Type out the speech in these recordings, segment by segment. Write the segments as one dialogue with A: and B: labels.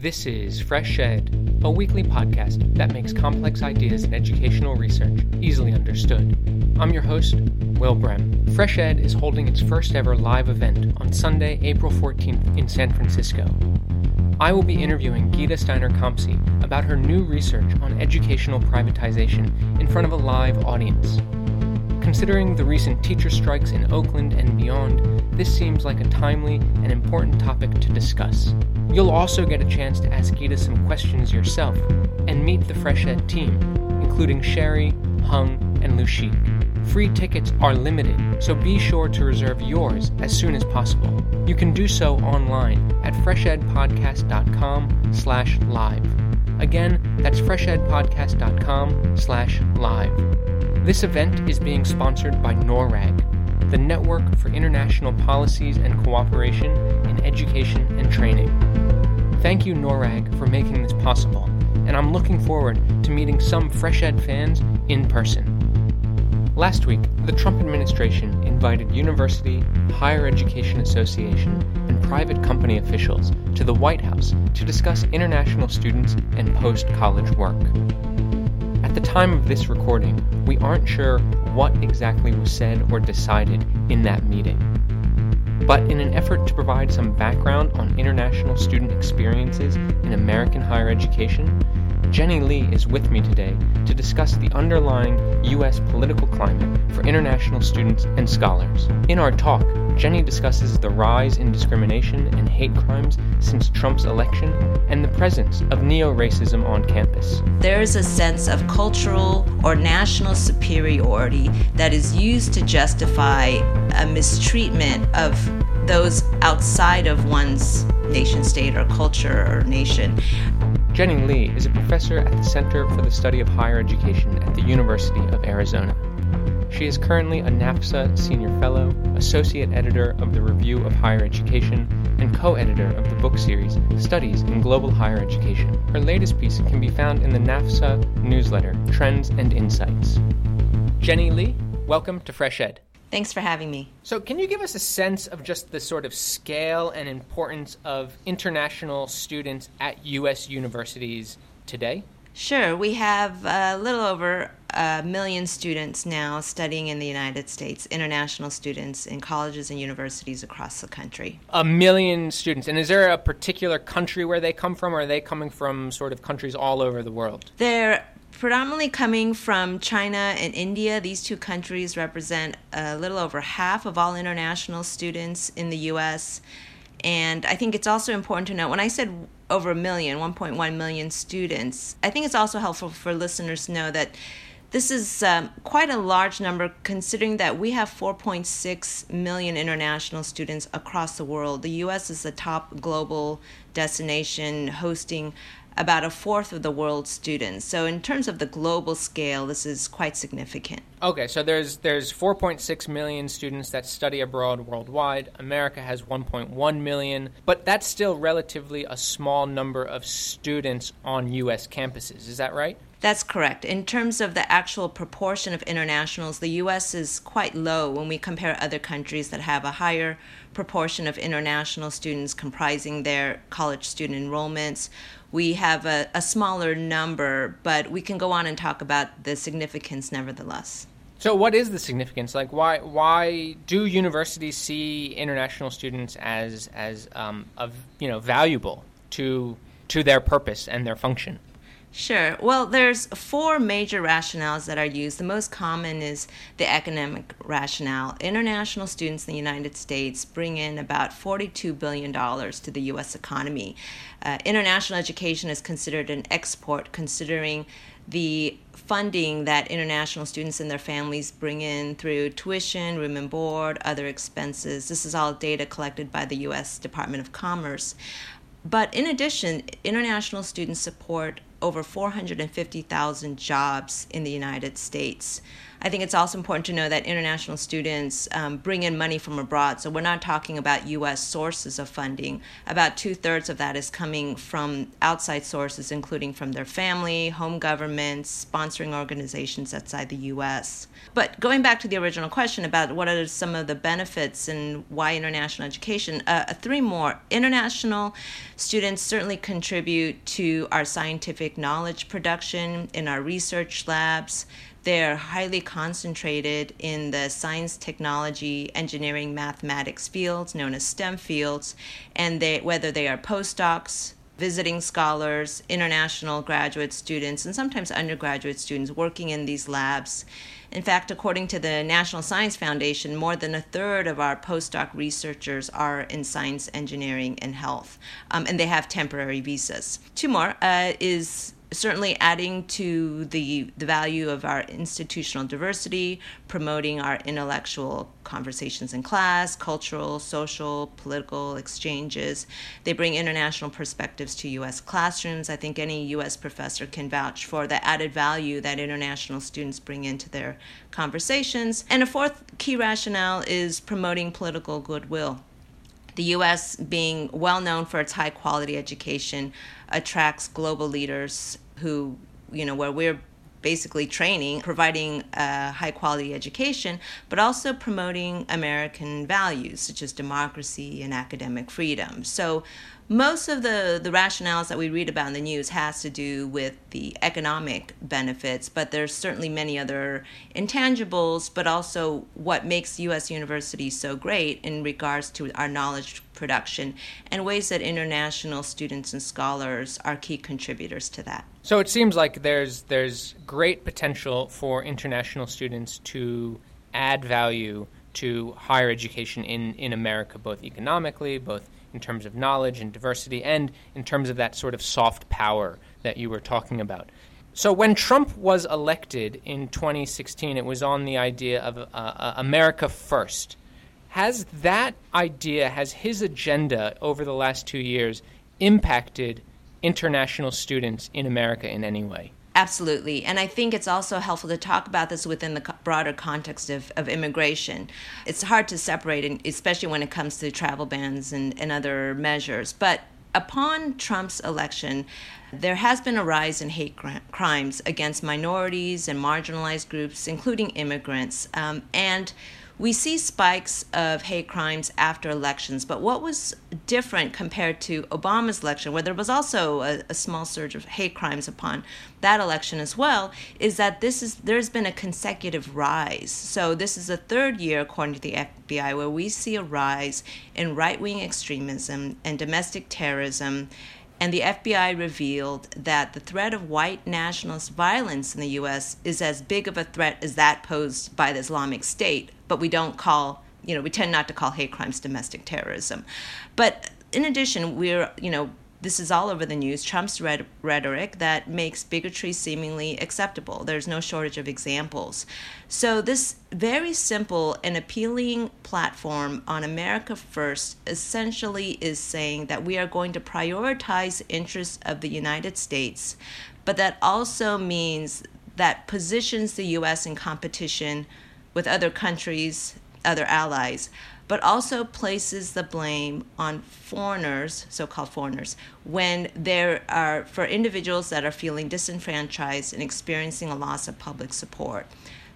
A: This is Fresh Ed, a weekly podcast that makes complex ideas in educational research easily understood. I'm your host, Will Brehm. Fresh Ed is holding its first ever live event on Sunday, April 14th in San Francisco. I will be interviewing Gita Steiner Khamsi about her new research on educational privatization in front of a live audience. Considering the recent teacher strikes in Oakland and beyond, this seems like a timely and important topic to discuss. You'll also get a chance to ask Gita some questions yourself and meet the Fresh Ed team, including Sherry, Hung, and Lushik. Free tickets are limited, so be sure to reserve yours as soon as possible. You can do so online at freshedpodcast.com slash live. Again, that's freshedpodcast.com slash live. This event is being sponsored by NORRAG, the Network for International Policies and Cooperation in Education and Training. Thank you, NORRAG, for making this possible, and I'm looking forward to meeting some Fresh Ed fans in person. Last week, the Trump administration invited university, higher education association, and private company officials to the White House to discuss international students and post college work. At the time of this recording, we aren't sure what exactly was said or decided in that meeting. But in an effort to provide some background on international student experiences in American higher education, Jenny Lee is with me today to discuss the underlying U.S. political climate for international students and scholars. In our talk, Jenny discusses the rise in discrimination and hate crimes since Trump's election and the presence of neo racism on campus.
B: There is a sense of cultural or national superiority that is used to justify a mistreatment of those outside of one's nation state or culture or nation.
A: Jenny Lee is a professor at the Center for the Study of Higher Education at the University of Arizona. She is currently a NAFSA Senior Fellow, Associate Editor of the Review of Higher Education, and co editor of the book series Studies in Global Higher Education. Her latest piece can be found in the NAFSA newsletter Trends and Insights. Jenny Lee, welcome to Fresh Ed.
B: Thanks for having me.
A: So, can you give us a sense of just the sort of scale and importance of international students at U.S. universities today?
B: Sure. We have a little over a million students now studying in the United States, international students in colleges and universities across the country.
A: A million students. And is there a particular country where they come from, or are they coming from sort of countries all over the world?
B: They're predominantly coming from China and India. These two countries represent a little over half of all international students in the U.S. And I think it's also important to note when I said over a million, 1.1 million students, I think it's also helpful for listeners to know that this is um, quite a large number considering that we have 4.6 million international students across the world. The US is the top global destination hosting about a fourth of the world's students. So in terms of the global scale, this is quite significant.
A: Okay, so there's there's 4.6 million students that study abroad worldwide. America has 1.1 million, but that's still relatively a small number of students on US campuses. Is that right?
B: That's correct. In terms of the actual proportion of internationals, the US is quite low when we compare other countries that have a higher proportion of international students comprising their college student enrollments. We have a, a smaller number, but we can go on and talk about the significance nevertheless.
A: So, what is the significance? Like, why why do universities see international students as as um, of you know valuable to to their purpose and their function?
B: Sure. Well, there's four major rationales that are used. The most common is the economic rationale. International students in the United States bring in about $42 billion to the U.S. economy. Uh, international education is considered an export, considering the funding that international students and their families bring in through tuition, room and board, other expenses. This is all data collected by the U.S. Department of Commerce. But in addition, international students support over 450,000 jobs in the United States. I think it's also important to know that international students um, bring in money from abroad. So we're not talking about U.S. sources of funding. About two thirds of that is coming from outside sources, including from their family, home governments, sponsoring organizations outside the U.S. But going back to the original question about what are some of the benefits and why international education, uh, uh three more. International students certainly contribute to our scientific knowledge production in our research labs. They're highly concentrated in the science, technology, engineering, mathematics fields known as STEM fields, and they, whether they are postdocs, visiting scholars, international graduate students, and sometimes undergraduate students working in these labs. In fact, according to the National Science Foundation, more than a third of our postdoc researchers are in science, engineering, and health, um, and they have temporary visas. Two more uh, is certainly adding to the, the value of our institutional diversity, promoting our intellectual conversations in class, cultural, social, political exchanges. They bring international perspectives to U.S. classrooms. I think any U.S. professor can vouch for the added value that international students bring into their conversations. And a fourth key rationale is promoting political goodwill. The U.S., being well known for its high quality education, attracts global leaders who, you know, where we're basically training, providing a high quality education, but also promoting American values such as democracy and academic freedom. So most of the, the rationales that we read about in the news has to do with the economic benefits, but there's certainly many other intangibles, but also what makes U.S. universities so great in regards to our knowledge production and ways that international students and scholars are key contributors to that.
A: So it seems like there's there's great potential for international students to add value to higher education in, in America, both economically, both in terms of knowledge and diversity, and in terms of that sort of soft power that you were talking about. So when Trump was elected in 2016, it was on the idea of uh, uh, America first. Has that idea, has his agenda over the last two years impacted international students in America in any way?
B: Absolutely. And I think it's also helpful to talk about this within the broader context of, of immigration. It's hard to separate, especially when it comes to travel bans and, and other measures. But upon Trump's election, there has been a rise in hate crimes against minorities and marginalized groups, including immigrants. Um, and we see spikes of hate crimes after elections, but what was different compared to Obama's election, where there was also a, a, small surge of hate crimes upon that election as well, is that this is there's been a consecutive rise. So this is the third year, according to the FBI, where we see a rise in right-wing extremism and domestic terrorism and the FBI revealed that the threat of white nationalist violence in the U.S. is as big of a threat as that posed by the Islamic State, but we don't call, you know, we tend not to call hate crimes domestic terrorism. But in addition, we're, you know, this is all over the news Trump's rhetoric that makes bigotry seemingly acceptable. There's no shortage of examples. So, this very simple and appealing platform on America First essentially is saying that we are going to prioritize interests of the United States, but that also means that positions the U.S. in competition with other countries, other allies but also places the blame on foreigners, so called foreigners, when there are for individuals that are feeling disenfranchised and experiencing a loss of public support.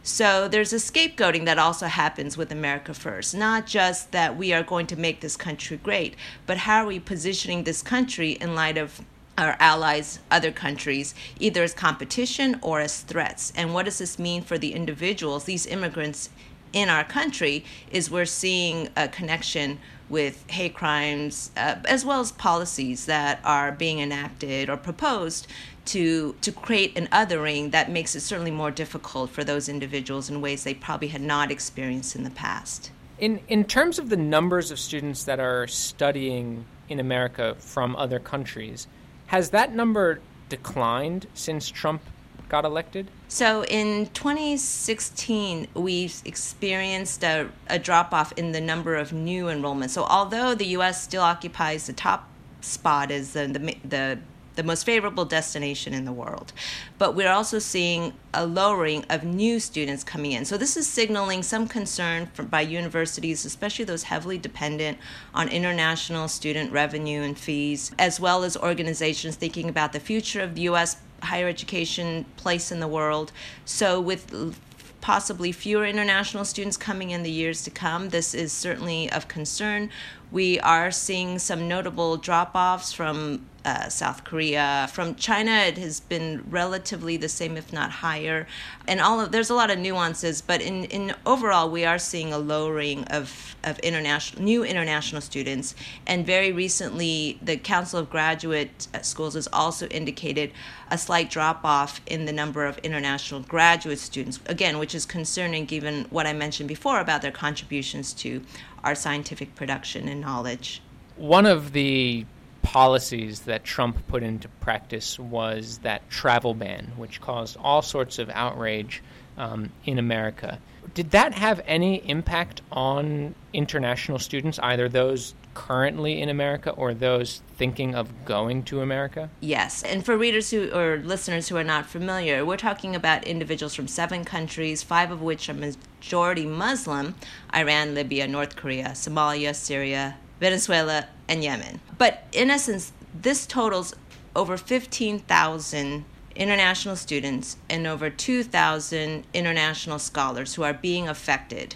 B: So there's a scapegoating that also happens with America First. Not just that we are going to make this country great, but how are we positioning this country in light of our allies, other countries, either as competition or as threats? And what does this mean for the individuals, these immigrants in our country is we're seeing a connection with hate crimes uh, as well as policies that are being enacted or proposed to to create an othering that makes it certainly more difficult for those individuals in ways they probably had not experienced in the past.
A: In in terms of the numbers of students that are studying in America from other countries, has that number declined since Trump got elected?
B: So in 2016, we experienced a, a drop off in the number of new enrollments. So although the U.S. still occupies the top spot as the, the, the the most favorable destination in the world. But we're also seeing a lowering of new students coming in. So this is signaling some concern from, by universities, especially those heavily dependent on international student revenue and fees, as well as organizations thinking about the future of the U.S. higher education place in the world. So with possibly fewer international students coming in the years to come. This is certainly of concern. We are seeing some notable drop offs from uh, South Korea. From China, it has been relatively the same, if not higher. And all of there's a lot of nuances, but in, in overall, we are seeing a lowering of, of international new international students. And very recently, the Council of Graduate Schools has also indicated a slight drop off in the number of international graduate students. Again, which is concerning given what I mentioned before about their contributions to our scientific production and knowledge.
A: One of the policies that Trump put into practice was that travel ban, which caused all sorts of outrage um, in America. Did that have any impact on international students, either those currently in America or those thinking of going to America?
B: Yes. And for readers who or listeners who are not familiar, we're talking about individuals from seven countries, five of which are majority Muslim Iran, Libya, North Korea, Somalia, Syria, Venezuela, and Yemen. But in essence, this totals over 15,000 international students and over 2,000 international scholars who are being affected.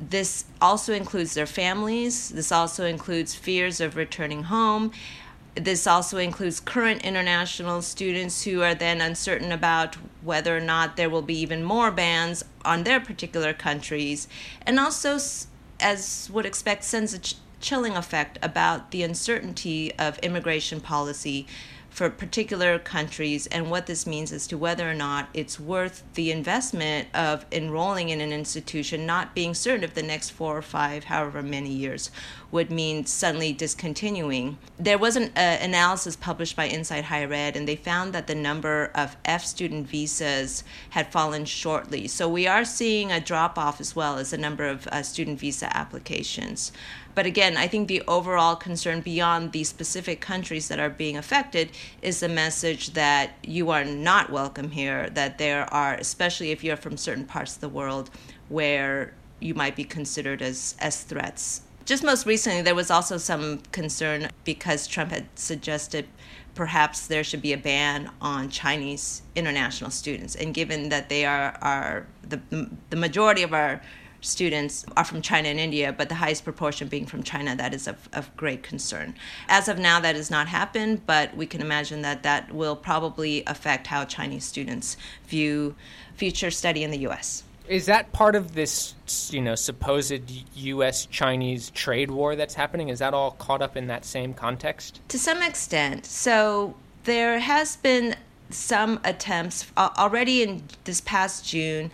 B: This also includes their families. This also includes fears of returning home. This also includes current international students who are then uncertain about whether or not there will be even more bans on their particular countries. And also, as would expect, sends a ch- chilling effect about the uncertainty of immigration policy for particular countries and what this means as to whether or not it's worth the investment of enrolling in an institution, not being certain if the next four or five, however many years, would mean suddenly discontinuing. There was an uh, analysis published by Inside Higher Ed, and they found that the number of F student visas had fallen shortly. So we are seeing a drop off as well as the number of uh, student visa applications. But again, I think the overall concern beyond the specific countries that are being affected is the message that you are not welcome here, that there are, especially if you're from certain parts of the world, where you might be considered as, as threats. Just most recently, there was also some concern because Trump had suggested perhaps there should be a ban on Chinese international students. And given that they are, are the, the majority of our students are from China and India, but the highest proportion being from China, that is of, of great concern. As of now, that has not happened, but we can imagine that that will probably affect how Chinese students view future study in the U.S.
A: Is that part of this, you know, supposed U.S.-Chinese trade war that's happening? Is that all caught up in that same context?
B: To some extent. So there has been some attempts already in this past June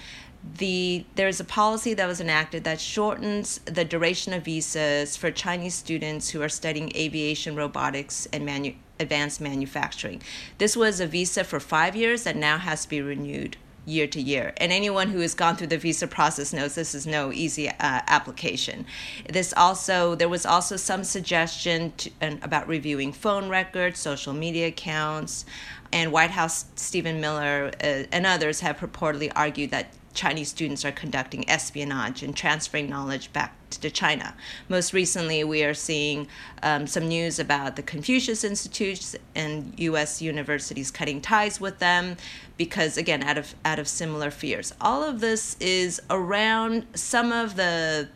B: the there's a policy that was enacted that shortens the duration of visas for Chinese students who are studying aviation, robotics, and manu- advanced manufacturing. This was a visa for five years that now has to be renewed year to year. And anyone who has gone through the visa process knows this is no easy uh, application. This also there was also some suggestion to, about reviewing phone records, social media accounts, and White House Stephen Miller uh, and others have purportedly argued that Chinese students are conducting espionage and transferring knowledge back to China. Most recently, we are seeing um, some news about the Confucius Institutes and U.S. universities cutting ties with them because, again, out of out of similar fears. All of this is around some of the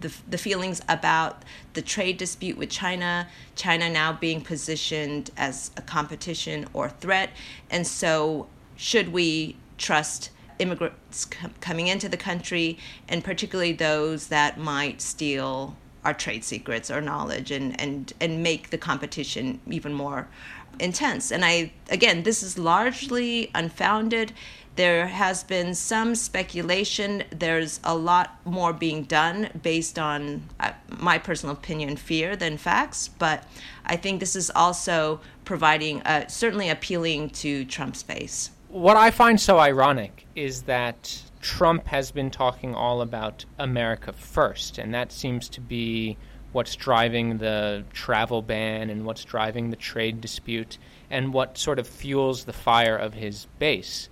B: the, the feelings about the trade dispute with China, China now being positioned as a competition or threat. And so, should we trust immigrants com- coming into the country, and particularly those that might steal our trade secrets or knowledge and, and, and make the competition even more intense. And I, again, this is largely unfounded. There has been some speculation. There's a lot more being done based on uh, my personal opinion, fear than facts. But I think this is also providing, uh, certainly appealing to Trump's base
A: what I find so ironic is that Trump has been talking all about America first, and that seems to be what's driving the travel ban and what's driving the trade dispute. and what sort of fuels the fire of his base.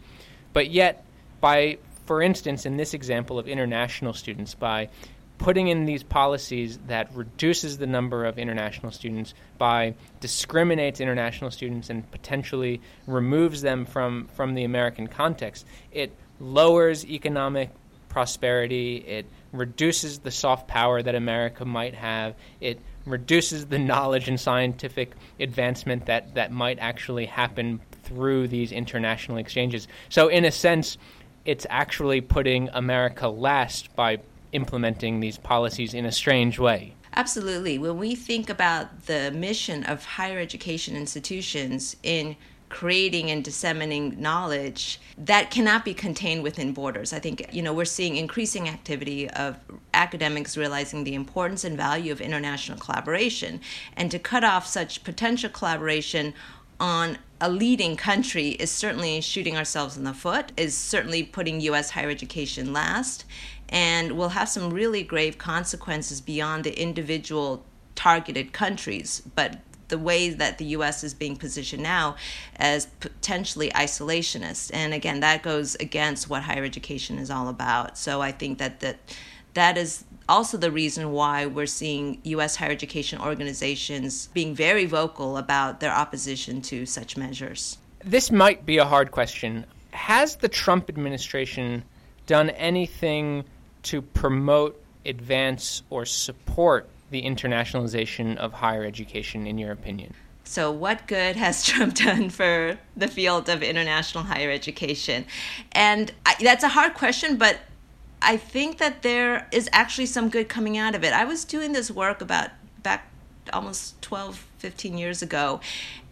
A: But yet, by, for instance, in this example of international students, by putting in these policies that reduces the number of international students by discriminates international students and potentially removes them from, from the American context. It lowers economic prosperity, it reduces the soft power that America might have, it reduces the knowledge and scientific advancement that, that might actually happen through these international exchanges. So, in a sense, it's actually putting America last by implementing these policies in a strange way.
B: Absolutely. When we think about the mission of higher education institutions in creating and disseminating knowledge that cannot be contained within borders. I think you know we're seeing increasing activity of academics realizing the importance and value of international collaboration and to cut off such potential collaboration on a leading country is certainly shooting ourselves in the foot, is certainly putting US higher education last, and will have some really grave consequences beyond the individual targeted countries. But the way that the US is being positioned now as potentially isolationist. And again, that goes against what higher education is all about. So I think that that, that is also the reason why we're seeing US higher education organizations being very vocal about their opposition to such measures.
A: This might be a hard question. Has the Trump administration done anything to promote, advance, or support the internationalization of higher education, in your opinion?
B: So, what good has Trump done for the field of international higher education? And I, that's a hard question, but I think that there is actually some good coming out of it. I was doing this work about back almost 12, 15 years ago,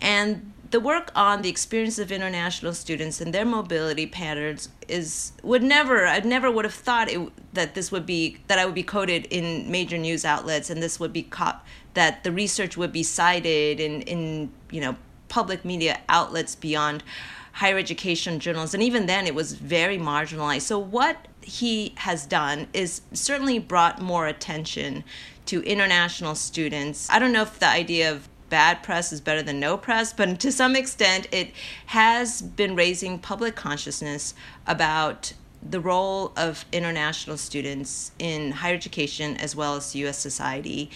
B: and the work on the experience of international students and their mobility patterns is would never I never would have thought it, that this would be that I would be quoted in major news outlets and this would be caught that the research would be cited in in you know public media outlets beyond higher education journals and even then it was very marginalized so what he has done is certainly brought more attention to international students i don't know if the idea of bad press is better than no press, but to some extent, it has been raising public consciousness about the role of international students in higher education as well as U.S. society.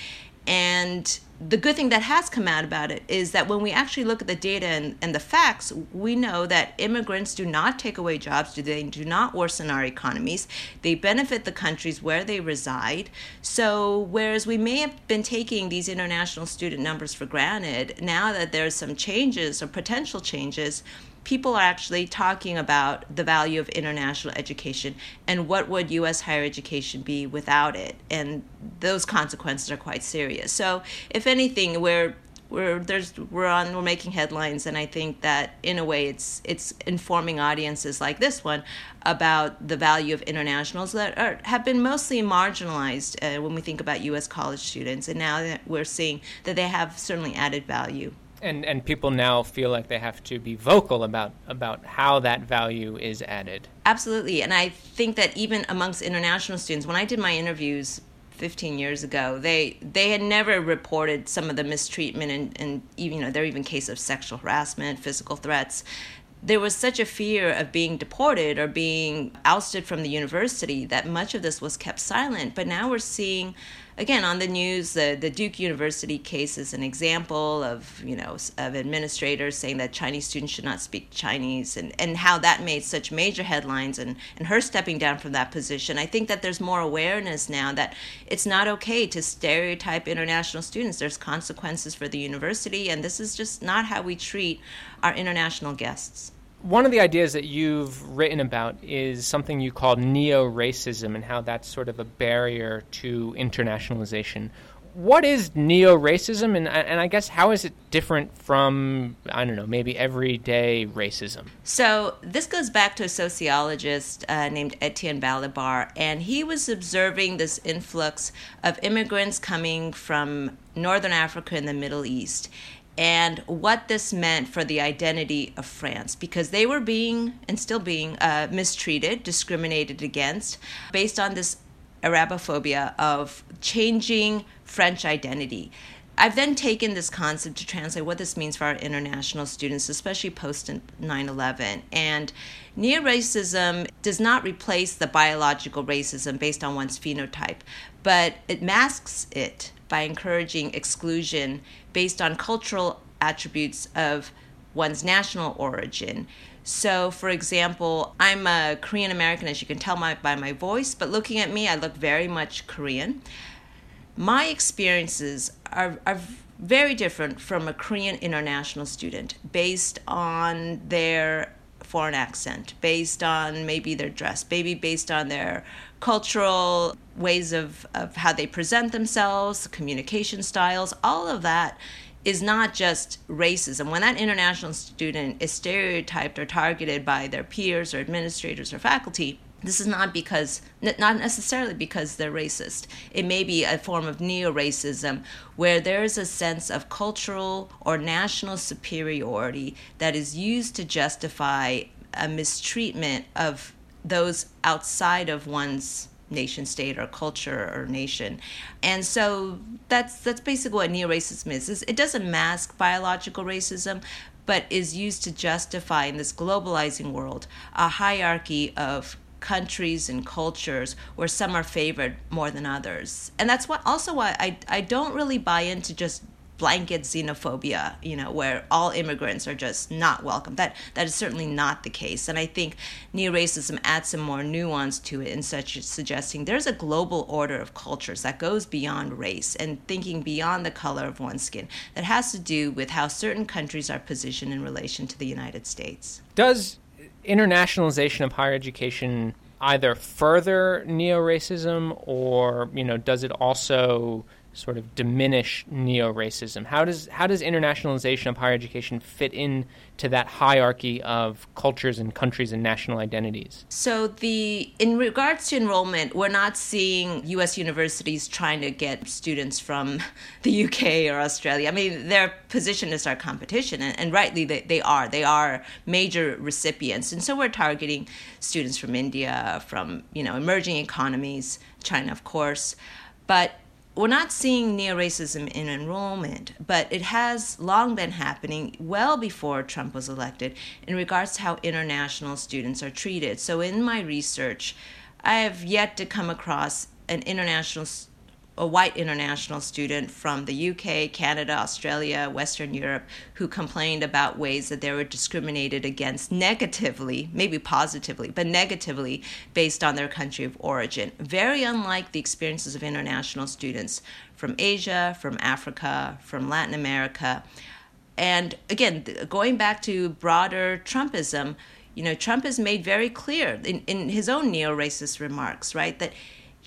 B: And the good thing that has come out about it is that when we actually look at the data and, and the facts, we know that immigrants do not take away jobs, Do they do not worsen our economies. They benefit the countries where they reside. So, whereas we may have been taking these international student numbers for granted, now that there's some changes or potential changes, people are actually talking about the value of international education and what would U.S. higher education be without it, and those consequences are quite serious. So, if anything, we're we're there's we're on we're making headlines and i think that in a way it's it's informing audiences like this one about the value of internationals that are, have been mostly marginalized uh, when we think about us college students and now that we're seeing that they have certainly added value
A: and and people now feel like they have to be vocal about about how that value is added.
B: Absolutely, and I think that even amongst international students, when I did my interviews 15 years ago, they they had never reported some of the mistreatment and and even you know there even cases of sexual harassment, physical threats. There was such a fear of being deported or being ousted from the university that much of this was kept silent. But now we're seeing again on the news the, the duke university case is an example of you know of administrators saying that chinese students should not speak chinese and, and how that made such major headlines and, and her stepping down from that position. I think that there's more awareness now that it's not okay to stereotype international students. There's consequences for the university and this is just not how we treat our international guests
A: one of the ideas that you've written about is something you call neo racism and how that's sort of a barrier to internationalization. What is neo racism, and, and I guess how is it different from, I don't know, maybe everyday racism?
B: So, this goes back to a sociologist uh, named Etienne Balibar, and he was observing this influx of immigrants coming from Northern Africa and the Middle East and what this meant for the identity of France because they were being and still being uh, mistreated, discriminated against based on this Arabophobia of changing French identity. I've then taken this concept to translate what this means for our international students, especially post 9 11. And neo racism does not replace the biological racism based on one's phenotype, but it masks it by encouraging exclusion based on cultural attributes of one's national origin. So, for example, I'm a Korean American, as you can tell my, by my voice, but looking at me, I look very much Korean. My experiences are, are very different from a Korean international student based on their foreign accent, based on maybe their dress, maybe based on their cultural ways of, of how they present themselves, communication styles, all of that is not just racism. When that international student is stereotyped or targeted by their peers or administrators or faculty, this is not because not necessarily because they're racist. It may be a form of neo-racism where there is a sense of cultural or national superiority that is used to justify a mistreatment of those outside of one's nation state or culture or nation. And so that's that's basically what neo-racism is. It doesn't mask biological racism but is used to justify in this globalizing world a hierarchy of countries and cultures where some are favored more than others. And that's what also why I, I don't really buy into just blanket xenophobia, you know, where all immigrants are just not welcome. That that is certainly not the case. And I think neo-racism adds some more nuance to it in such suggesting there's a global order of cultures that goes beyond race and thinking beyond the color of one's skin that has to do with how certain countries are positioned in relation to the United States.
A: Does internationalization of higher education either further neo-racism or you know does it also sort of diminish neo-racism? How does how does internationalization of higher education fit in to that hierarchy of cultures and countries and national identities?
B: So the in regards to enrollment, we're not seeing US universities trying to get students from the UK or Australia. I mean, their position is our competition and, and rightly they, they are. They are major recipients. And so we're targeting students from India, from, you know, emerging economies, China of course. But we're not seeing neo racism in enrollment, but it has long been happening well before Trump was elected in regards to how international students are treated. So, in my research, I have yet to come across an international a white international student from the UK, Canada, Australia, Western Europe, who complained about ways that they were discriminated against negatively, maybe positively, but negatively based on their country of origin. Very unlike the experiences of international students from Asia, from Africa, from Latin America. And again, going back to broader Trumpism, you know, Trump has made very clear in, in his own neo racist remarks, right, that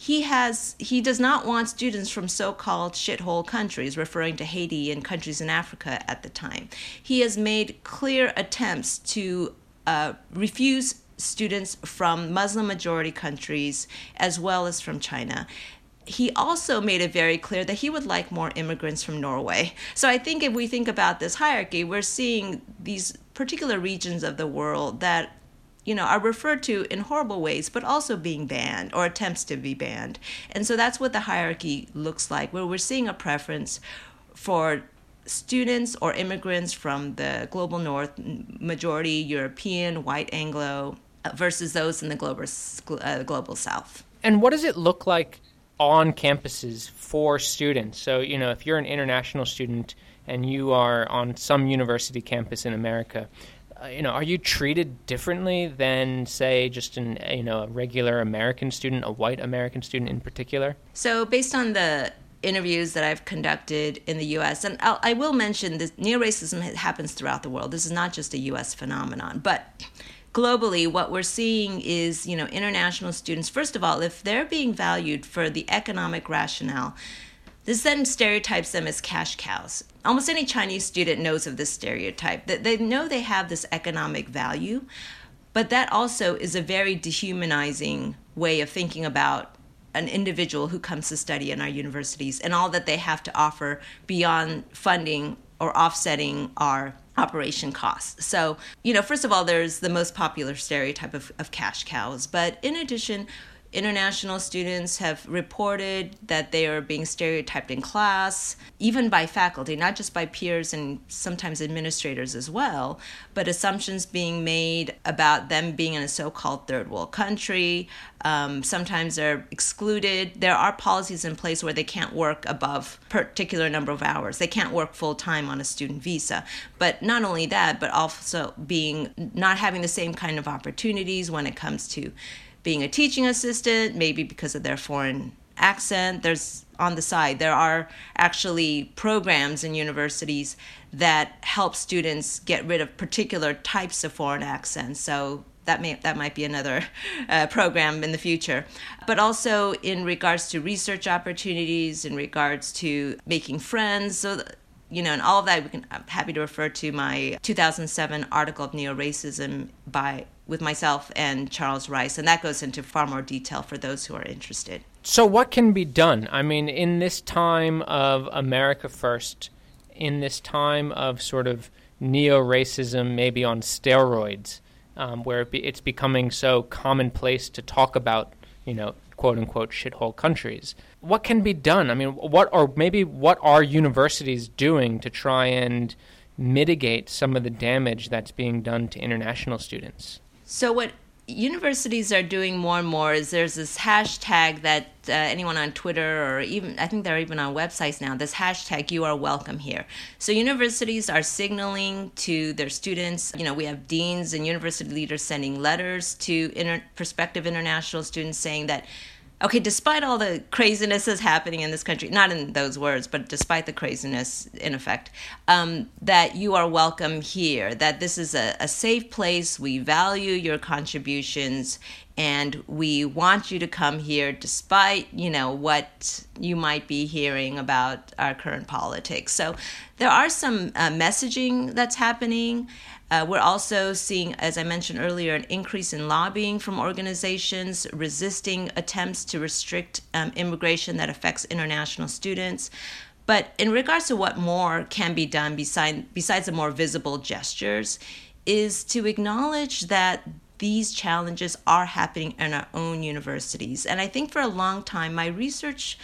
B: he has he does not want students from so-called shithole countries referring to Haiti and countries in Africa at the time. He has made clear attempts to uh, refuse students from Muslim majority countries as well as from China. He also made it very clear that he would like more immigrants from Norway. So I think if we think about this hierarchy, we're seeing these particular regions of the world that you know, are referred to in horrible ways, but also being banned or attempts to be banned. And so that's what the hierarchy looks like, where we're seeing a preference for students or immigrants from the global north, majority European, white Anglo, uh, versus those in the global, uh, global south.
A: And what does it look like on campuses for students? So, you know, if you're an international student and you are on some university campus in America, Uh, you know, are you treated differently than, say, just an you know a regular American student, a white American student in particular?
B: So, based on the interviews that I've conducted in the U.S., and I'll, I will mention this neo-racism happens throughout the world. This is not just a U.S. phenomenon, but globally what we're seeing is you know international students first of all if they're being valued for the economic rationale this then stereotypes them as cash cows. Almost any Chinese student knows of this stereotype, that they know they have this economic value, but that also is a very dehumanizing way of thinking about an individual who comes to study in our universities and all that they have to offer beyond funding or offsetting our operation costs. So, you know, first of all, there's the most popular stereotype of, of cash cows, but in addition, international students have reported that they are being stereotyped in class, even by faculty, not just by peers and sometimes administrators as well, but assumptions being made about them being in a so called third world country. Um, sometimes they're excluded. There are policies in place where they can't work above particular number of hours. They can't work full time on a student visa. But not only that, but also being not having the same kind of opportunities when it comes to being a teaching assistant, maybe because of their foreign accent. There's on the side, there are actually programs in universities that help students get rid of particular types of foreign accents. So that may that might be another uh, program in the future but also in regards to research opportunities in regards to making friends so you know and all of that we can i'm happy to refer to my 2007 article of neo-racism by with myself and Charles Rice, and that goes into far more detail for those who are interested.
A: So, what can be done? I mean, in this time of America First, in this time of sort of neo racism, maybe on steroids, um, where it be, it's becoming so commonplace to talk about, you know, quote unquote shithole countries. What can be done? I mean, what or maybe what are universities doing to try and mitigate some of the damage that's being done to international students?
B: So what universities are doing more and more is there's this hashtag that uh, anyone on Twitter or even I think they're even on websites now. This hashtag "You are welcome here." So universities are signaling to their students. You know, we have deans and university leaders sending letters to inter- prospective international students saying that okay, despite all the craziness that's happening in this country, not in those words, but despite the craziness in effect, um, that you are welcome here, that this is a, a safe place. We value your contributions and we want you to come here despite you know what you might be hearing about our current politics so there are some uh, messaging that's happening uh, we're also seeing, as I mentioned earlier, an increase in lobbying from organizations resisting attempts to restrict um, immigration that affects international students. But in regards to what more can be done beside, besides the more visible gestures, is to acknowledge that these challenges are happening in our own universities. And I think for a long time, my research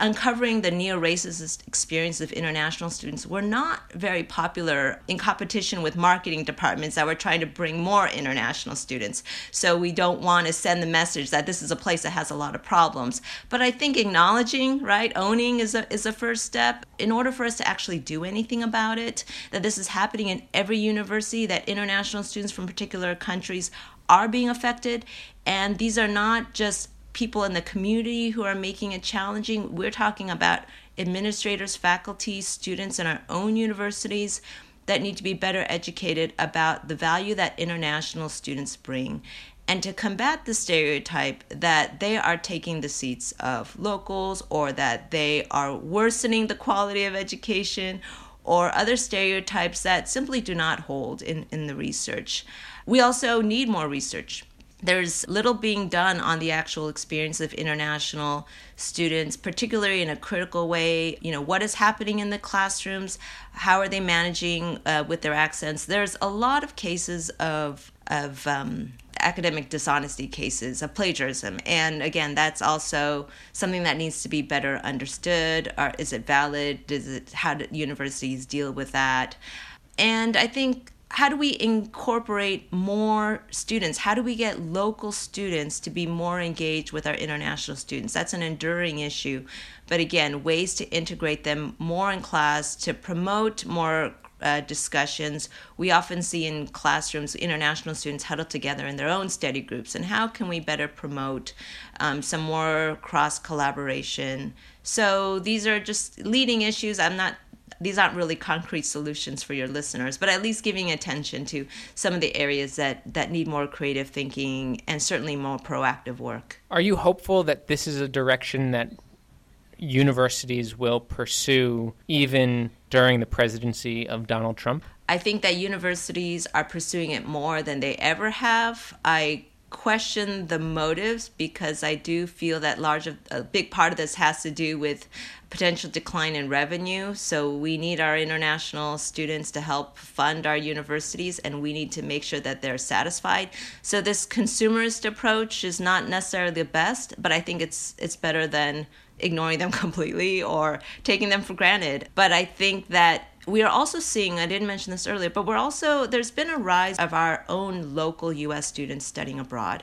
B: uncovering the neo racist experience of international students were not very popular in competition with marketing departments that were trying to bring more international students. So we don't want to send the message that this is a place that has a lot of problems. But I think acknowledging, right, owning is a, is a first step in order for us to actually do anything about it, that this is happening in every university, that international students from particular countries are being affected. And these are not just people in the community who are making it challenging. We're talking about administrators, faculty, students in our own universities that need to be better educated about the value that international students bring and to combat the stereotype that they are taking the seats of locals or that they are worsening the quality of education or other stereotypes that simply do not hold in, in the research. We also need more research there's little being done on the actual experience of international students, particularly in a critical way. You know, what is happening in the classrooms? How are they managing uh, with their accents? There's a lot of cases of of um, academic dishonesty cases of plagiarism, and again, that's also something that needs to be better understood. Is it valid? Does it how do universities deal with that? And I think how do we incorporate more students? How do we get local students to be more engaged with our international students? That's an enduring issue. But again, ways to integrate them more in class, to promote more uh, discussions. We often see in classrooms international students huddled together in their own study groups. And how can we better promote um, some more cross collaboration? So these are just leading issues. I'm not these aren't really concrete solutions for your listeners, but at least giving attention to some of the areas that, that need more creative thinking and certainly more proactive work.
A: Are you hopeful that this is a direction that universities will pursue even during the presidency of Donald Trump?
B: I think that universities are pursuing it more than they ever have. I question the motives because I do feel that large of, a big part of this has to do with potential decline in revenue. So we need our international students to help fund our universities and we need to make sure that they're satisfied. So this consumerist approach is not necessarily the best, but I think it's it's better than ignoring them completely or taking them for granted. But I think that we are also seeing, I didn't mention this earlier, but we're also, there's been a rise of our own local US students studying abroad.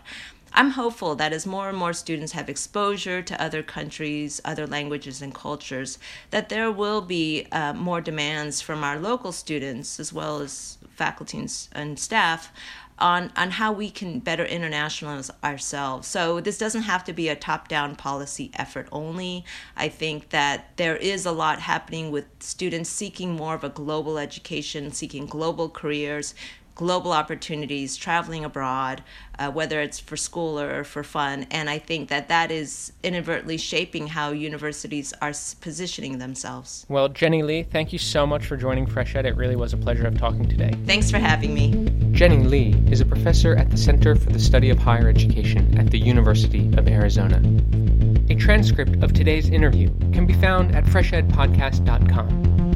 B: I'm hopeful that as more and more students have exposure to other countries, other languages, and cultures, that there will be uh, more demands from our local students as well as faculty and staff on, on how we can better internationalize ourselves. So this doesn't have to be a top-down policy effort only. I think that there is a lot happening with students seeking more of a global education, seeking global careers, global opportunities, traveling abroad, uh, whether it's for school or for fun. And I think that that is inadvertently shaping how universities are positioning themselves.
A: Well, Jenny Lee, thank you so much for joining Fresh Ed. It really was a pleasure of talking today.
B: Thanks for having me.
A: Jenny Lee is a professor at the Center for the Study of Higher Education at the University of Arizona. A transcript of today's interview can be found at freshedpodcast.com.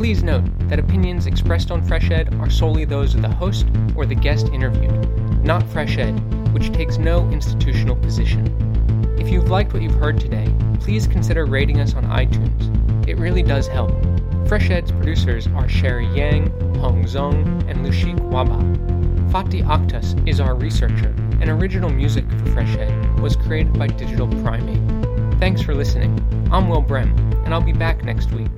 A: Please note that opinions expressed on Fresh Ed are solely those of the host or the guest interviewed, not Fresh Ed, which takes no institutional position. If you've liked what you've heard today, please consider rating us on iTunes. It really does help. Fresh Ed's producers are Sherry Yang, Hong Zong, and Lushik Waba. Fatih Akhtas is our researcher, and original music for Fresh Ed was created by Digital Primate. Thanks for listening. I'm Will Brehm, and I'll be back next week.